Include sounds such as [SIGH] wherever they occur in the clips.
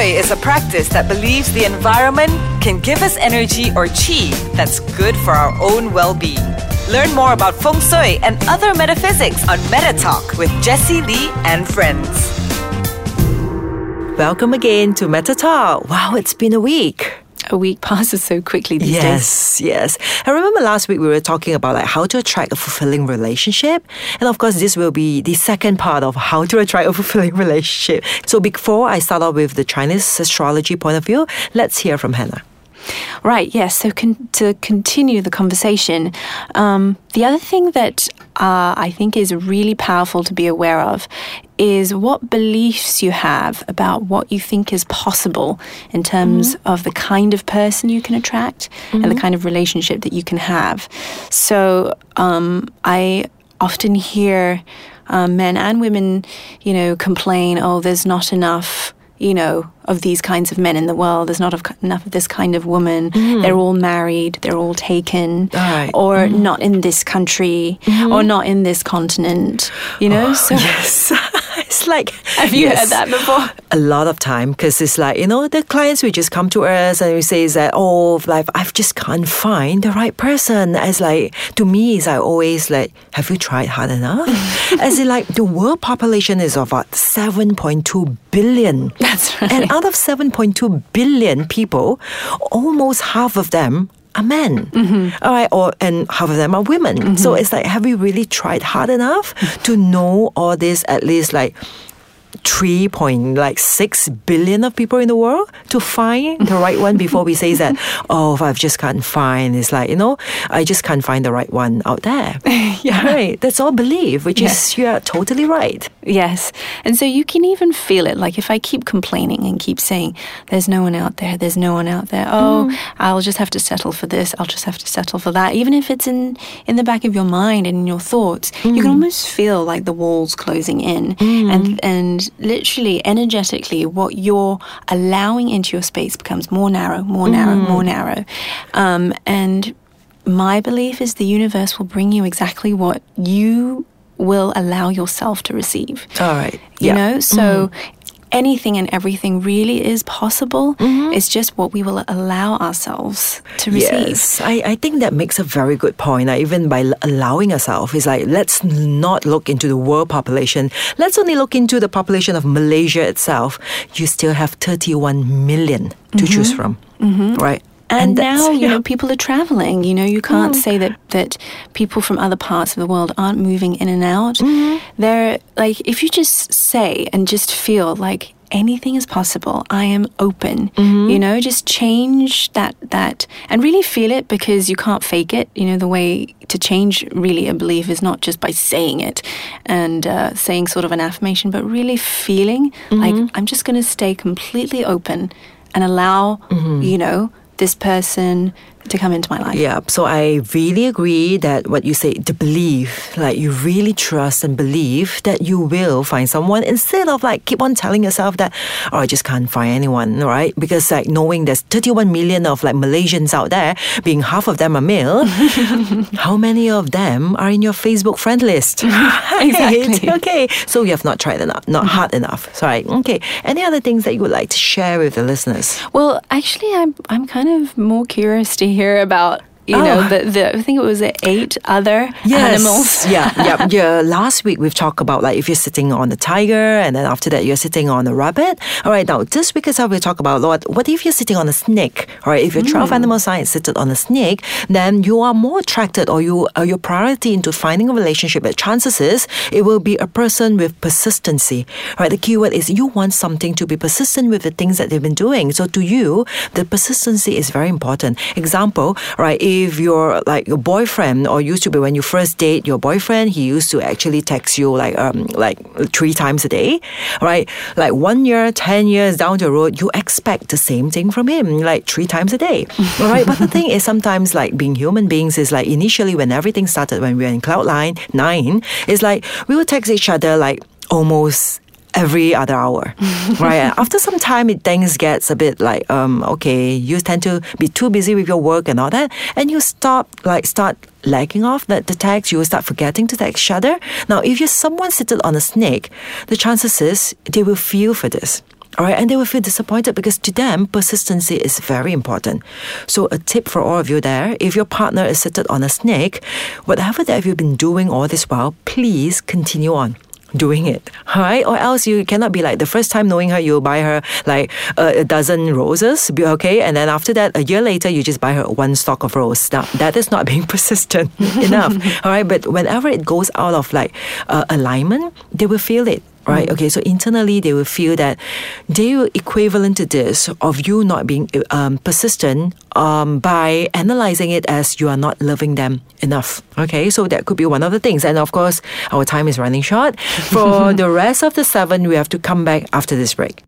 Shui is a practice that believes the environment can give us energy or chi that's good for our own well being. Learn more about Feng Shui and other metaphysics on Meta Talk with Jesse Lee and friends. Welcome again to Meta Talk. Wow, it's been a week. A week [LAUGHS] passes so quickly these days. Yes, yes. I remember last week we were talking about like how to attract a fulfilling relationship. And of course this will be the second part of how to attract a [LAUGHS] fulfilling relationship. So before I start off with the Chinese astrology point of view, let's hear from Hannah. Right, yes. So con- to continue the conversation, um, the other thing that uh, I think is really powerful to be aware of is what beliefs you have about what you think is possible in terms mm-hmm. of the kind of person you can attract mm-hmm. and the mm-hmm. kind of relationship that you can have. So um, I often hear um, men and women, you know, complain, oh, there's not enough you know, of these kinds of men in the world. There's not enough of this kind of woman. Mm. They're all married. They're all taken, right. or mm. not in this country, mm. or not in this continent. You know, oh, so [LAUGHS] yes. [LAUGHS] it's like [LAUGHS] have you yes, heard that before? A lot of time because it's like you know the clients will just come to us and we say that oh like I've just can't find the right person. As like to me, is I always like have you tried hard enough? [LAUGHS] As in like the world population is about seven point two billion. That's right. And out of 7.2 billion people, almost half of them are men. Mm-hmm. All right, or and half of them are women. Mm-hmm. So it's like, have we really tried hard enough to know all this at least like three point like six billion of people in the world to find the right one before we say that [LAUGHS] oh I've just can't find it's like you know I just can't find the right one out there [LAUGHS] yeah right that's all belief which yes. is you're totally right yes and so you can even feel it like if I keep complaining and keep saying there's no one out there there's no one out there oh mm. I'll just have to settle for this I'll just have to settle for that even if it's in in the back of your mind and in your thoughts mm. you can mm. almost feel like the walls closing in mm. and and literally energetically what you're allowing into your space becomes more narrow, more narrow, mm. more narrow. Um, and my belief is the universe will bring you exactly what you will allow yourself to receive. All right. You yeah. know, so mm anything and everything really is possible. Mm-hmm. It's just what we will allow ourselves to receive. Yes, I, I think that makes a very good point. Like, even by allowing ourselves, it's like let's not look into the world population. Let's only look into the population of Malaysia itself. You still have 31 million to mm-hmm. choose from, mm-hmm. right? And, and now, you know, people are traveling. You know, you can't mm. say that, that people from other parts of the world aren't moving in and out. Mm-hmm. They're like, if you just say and just feel like anything is possible, I am open. Mm-hmm. You know, just change that that and really feel it because you can't fake it. You know, the way to change really a belief is not just by saying it and uh, saying sort of an affirmation, but really feeling mm-hmm. like I'm just going to stay completely open and allow, mm-hmm. you know, this person to come into my life. Yeah, so I really agree that what you say, the belief, like you really trust and believe that you will find someone instead of like keep on telling yourself that, oh, I just can't find anyone, right? Because like knowing there's 31 million of like Malaysians out there, being half of them are male, [LAUGHS] how many of them are in your Facebook friend list? [LAUGHS] exactly. [LAUGHS] Okay, so you have not tried enough, not mm-hmm. hard enough. Sorry. Okay. Any other things that you would like to share with the listeners? Well, actually, I'm I'm kind of more curious to hear about you oh. know, the, the I think it was eight other yes. animals. [LAUGHS] yeah, yeah, [LAUGHS] yeah. Last week we've talked about like if you're sitting on a tiger and then after that you're sitting on a rabbit. All right, now this week itself we talk about what what if you're sitting on a snake? All right, if your 12 mm. animal sign is seated on a snake, then you are more attracted or you or your priority into finding a relationship. But chances is it will be a person with persistency. Right, the keyword is you want something to be persistent with the things that they've been doing. So to you, the persistency is very important. Example, right? If if your like your boyfriend or used to be when you first date your boyfriend, he used to actually text you like um like three times a day, right? Like one year, ten years down the road, you expect the same thing from him, like three times a day, [LAUGHS] right? But the thing is, sometimes like being human beings is like initially when everything started when we were in cloud line nine, it's like we would text each other like almost every other hour, [LAUGHS] right? After some time, it things gets a bit like, um, okay, you tend to be too busy with your work and all that, and you stop, like, start lagging off the, the text, you will start forgetting to text each other. Now, if you're someone seated on a snake, the chances is they will feel for this All right, and they will feel disappointed because to them, persistency is very important. So, a tip for all of you there if your partner is seated on a snake, whatever that you've been doing all this while, please continue on doing it, right? Or else you cannot be like the first time knowing her, you buy her like a, dozen roses, okay? And then after that, a year later, you just buy her one stalk of rose. Now, that is not [LAUGHS] being persistent [LAUGHS] enough, [LAUGHS] all right? But whenever it goes out of like uh, alignment, they will feel it right? Mm. Okay, so internally they will feel that they will equivalent to this of you not being um, persistent um, by analyzing it as you are not loving them enough. Okay, so that could be one of the things. And of course, our time is running short. For [LAUGHS] the rest of the seven, we have to come back after this break.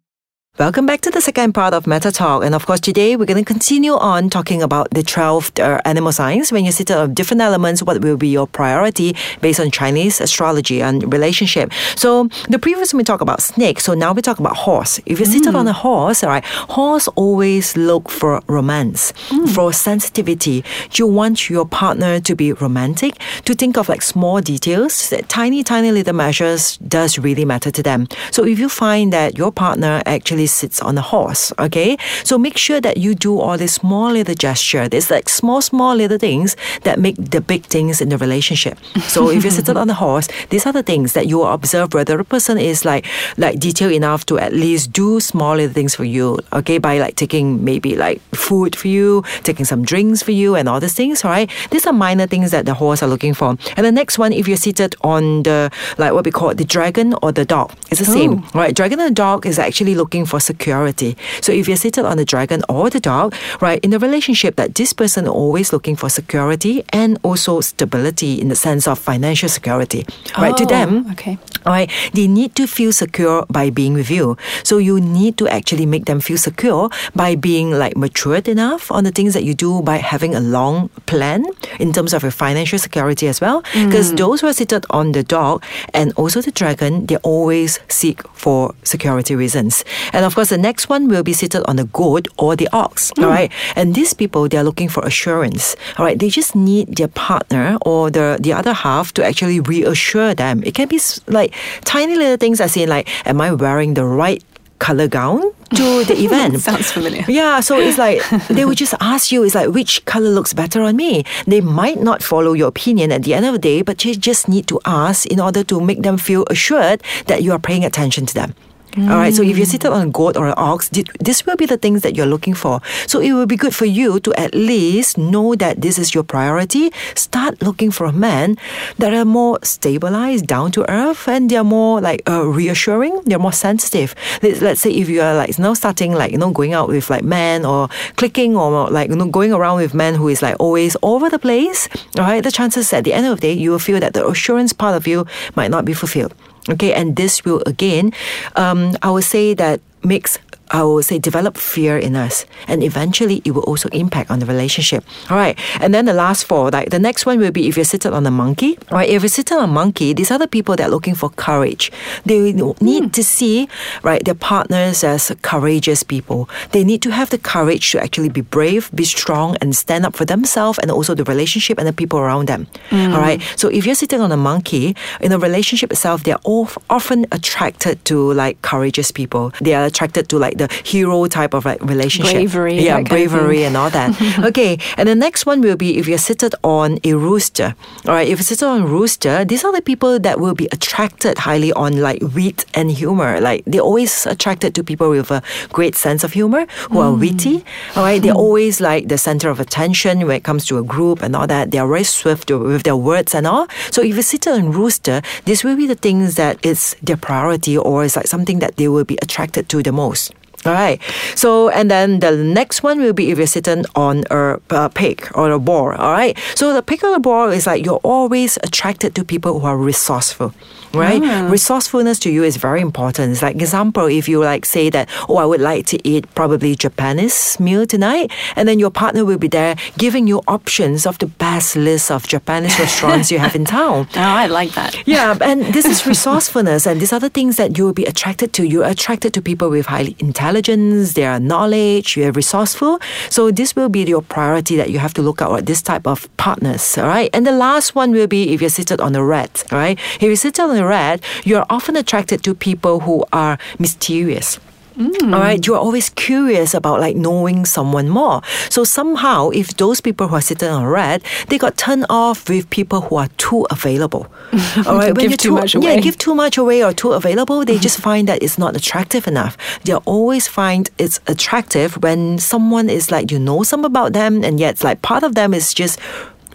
Welcome back to the second part of Meta Talk. And of course, today we're going to continue on talking about the 12 uh, animal signs. When you sit on different elements, what will be your priority based on Chinese astrology and relationship? So, the previous we talked about snake. So, now we talk about horse. If you sit mm. on a horse, all right, horse always look for romance, mm. for sensitivity. You want your partner to be romantic, to think of like small details. Tiny, tiny little measures does really matter to them. So, if you find that your partner actually actually sits on a horse. Okay, so make sure that you do all these small little gesture. There's like small, small little things that make the big things in the relationship. So if you sit on a horse, these are the things that you observe whether the person is like like detailed enough to at least do small little things for you. Okay, by like taking maybe like food for you, taking some drinks for you, and all these things. Right, these are minor things that the horse are looking for. And the next one, if you're seated on the like what we call the dragon or the dog, it's the same. Oh. Right, dragon and dog is actually looking for security. So if you're seated on the dragon or the dog, right, in a relationship that this person always looking for security and also stability in the sense of financial security. Right. Oh, to them, okay. All right, they need to feel secure by being with you. So you need to actually make them feel secure by being like matured enough on the things that you do by having a long plan in terms of your financial security as well. Because mm. those who are seated on the dog and also the dragon, they always seek for security reasons. And of course, the next one will be seated on the goat or the ox. Mm. All right. And these people, they're looking for assurance. All right. They just need their partner or the, the other half to actually reassure them. It can be like tiny little things as in like, am I wearing the right color gown to the [LAUGHS] event. Sounds familiar. Yeah, so it's like [LAUGHS] they would just ask you, it's like which color looks better on me. They might not follow your opinion at the end of the day, but you just need to ask in order to make them feel assured that you are paying attention to them. Mm. All right. So if you're seated on a goat or an ox, this will be the things that you're looking for. So it will be good for you to at least know that this is your priority. Start looking for a man that are more stabilized, down to earth, and they're more like uh, reassuring. They're more sensitive. Let's, let's say if you are like now starting like you know going out with like men or clicking or like you know going around with men who is like always over the place. All right. The chances at the end of the day you will feel that the assurance part of you might not be fulfilled. Okay, and this will again, um, I would say that makes I would say develop fear in us, and eventually it will also impact on the relationship. All right, and then the last four, like the next one will be if you're seated on a monkey. All right, if you're seated on a monkey, these are the people that are looking for courage. They need mm. to see right their partners as courageous people. They need to have the courage to actually be brave, be strong, and stand up for themselves and also the relationship and the people around them. Mm. All right, so if you're sitting on a monkey in a relationship itself, they're often attracted to like courageous people. They are attracted to like the hero type of like relationship. Bravery. Yeah, bravery and all that. [LAUGHS] okay. And the next one will be if you're seated on a rooster. All right. If you're seated on a rooster, these are the people that will be attracted highly on like wit and humor. Like they're always attracted to people with a great sense of humor who mm. are witty. All right. They're always like the center of attention when it comes to a group and all that. They are very swift with their words and all. So if you sit on rooster, this will be the things that is their priority or is like something that they will be attracted to the most. All right. So, and then the next one will be if you're sitting on a, a pig or a boar. All right. So, the pig or the boar is like you're always attracted to people who are resourceful right? Ah. Resourcefulness to you is very important. It's like example, if you like say that, oh, I would like to eat probably Japanese meal tonight, and then your partner will be there giving you options of the best list of Japanese [LAUGHS] restaurants you have in town. Oh, I like that. Yeah, and this is resourcefulness, and these are the things that you will be attracted to. You're attracted to people with high intelligence, their knowledge, you're resourceful. So this will be your priority that you have to look out at this type of partners, all right? And the last one will be if you're seated on a rat, all right? If you sit on a rat, you're often attracted to people who are mysterious. Mm. All right, you're always curious about like knowing someone more. So somehow, if those people who are sitting on red, they got turned off with people who are too available. [LAUGHS] All right, Give you're too much Yeah, give too much away or too available. They just [LAUGHS] find that it's not attractive enough. They always find it's attractive when someone is like you know some about them, and yet like part of them is just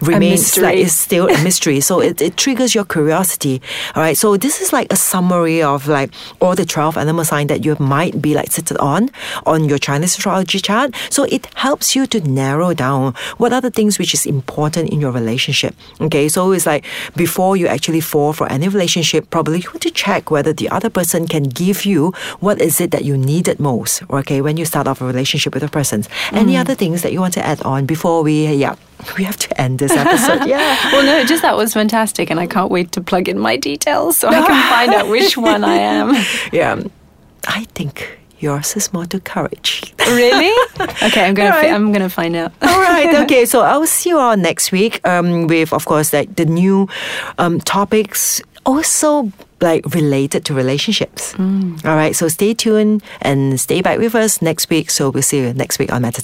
remains like is still a mystery. So it, it triggers your curiosity. All right. So this is like a summary of like all the 12 animal sign that you might be like seated on on your Chinese astrology chart. So it helps you to narrow down what are the things which is important in your relationship. Okay. So it's like before you actually fall for any relationship, probably you want to check whether the other person can give you what is it that you needed most. Okay. When you start off a relationship with a person. Any mm. other things that you want to add on before we, yeah, we have to end this episode. Yeah. [LAUGHS] Well, no, just that was fantastic, and I can't wait to plug in my details so I can find out which [LAUGHS] one I am. Yeah. I think yours is more to courage. [LAUGHS] Really? Okay, I'm gonna right. fi- I'm gonna find out. All right. Okay. So I will see you all next week um, with, of course, like the new um, topics also like related to relationships. All right. So stay tuned and stay back with us next week. So we'll see you next week on Meta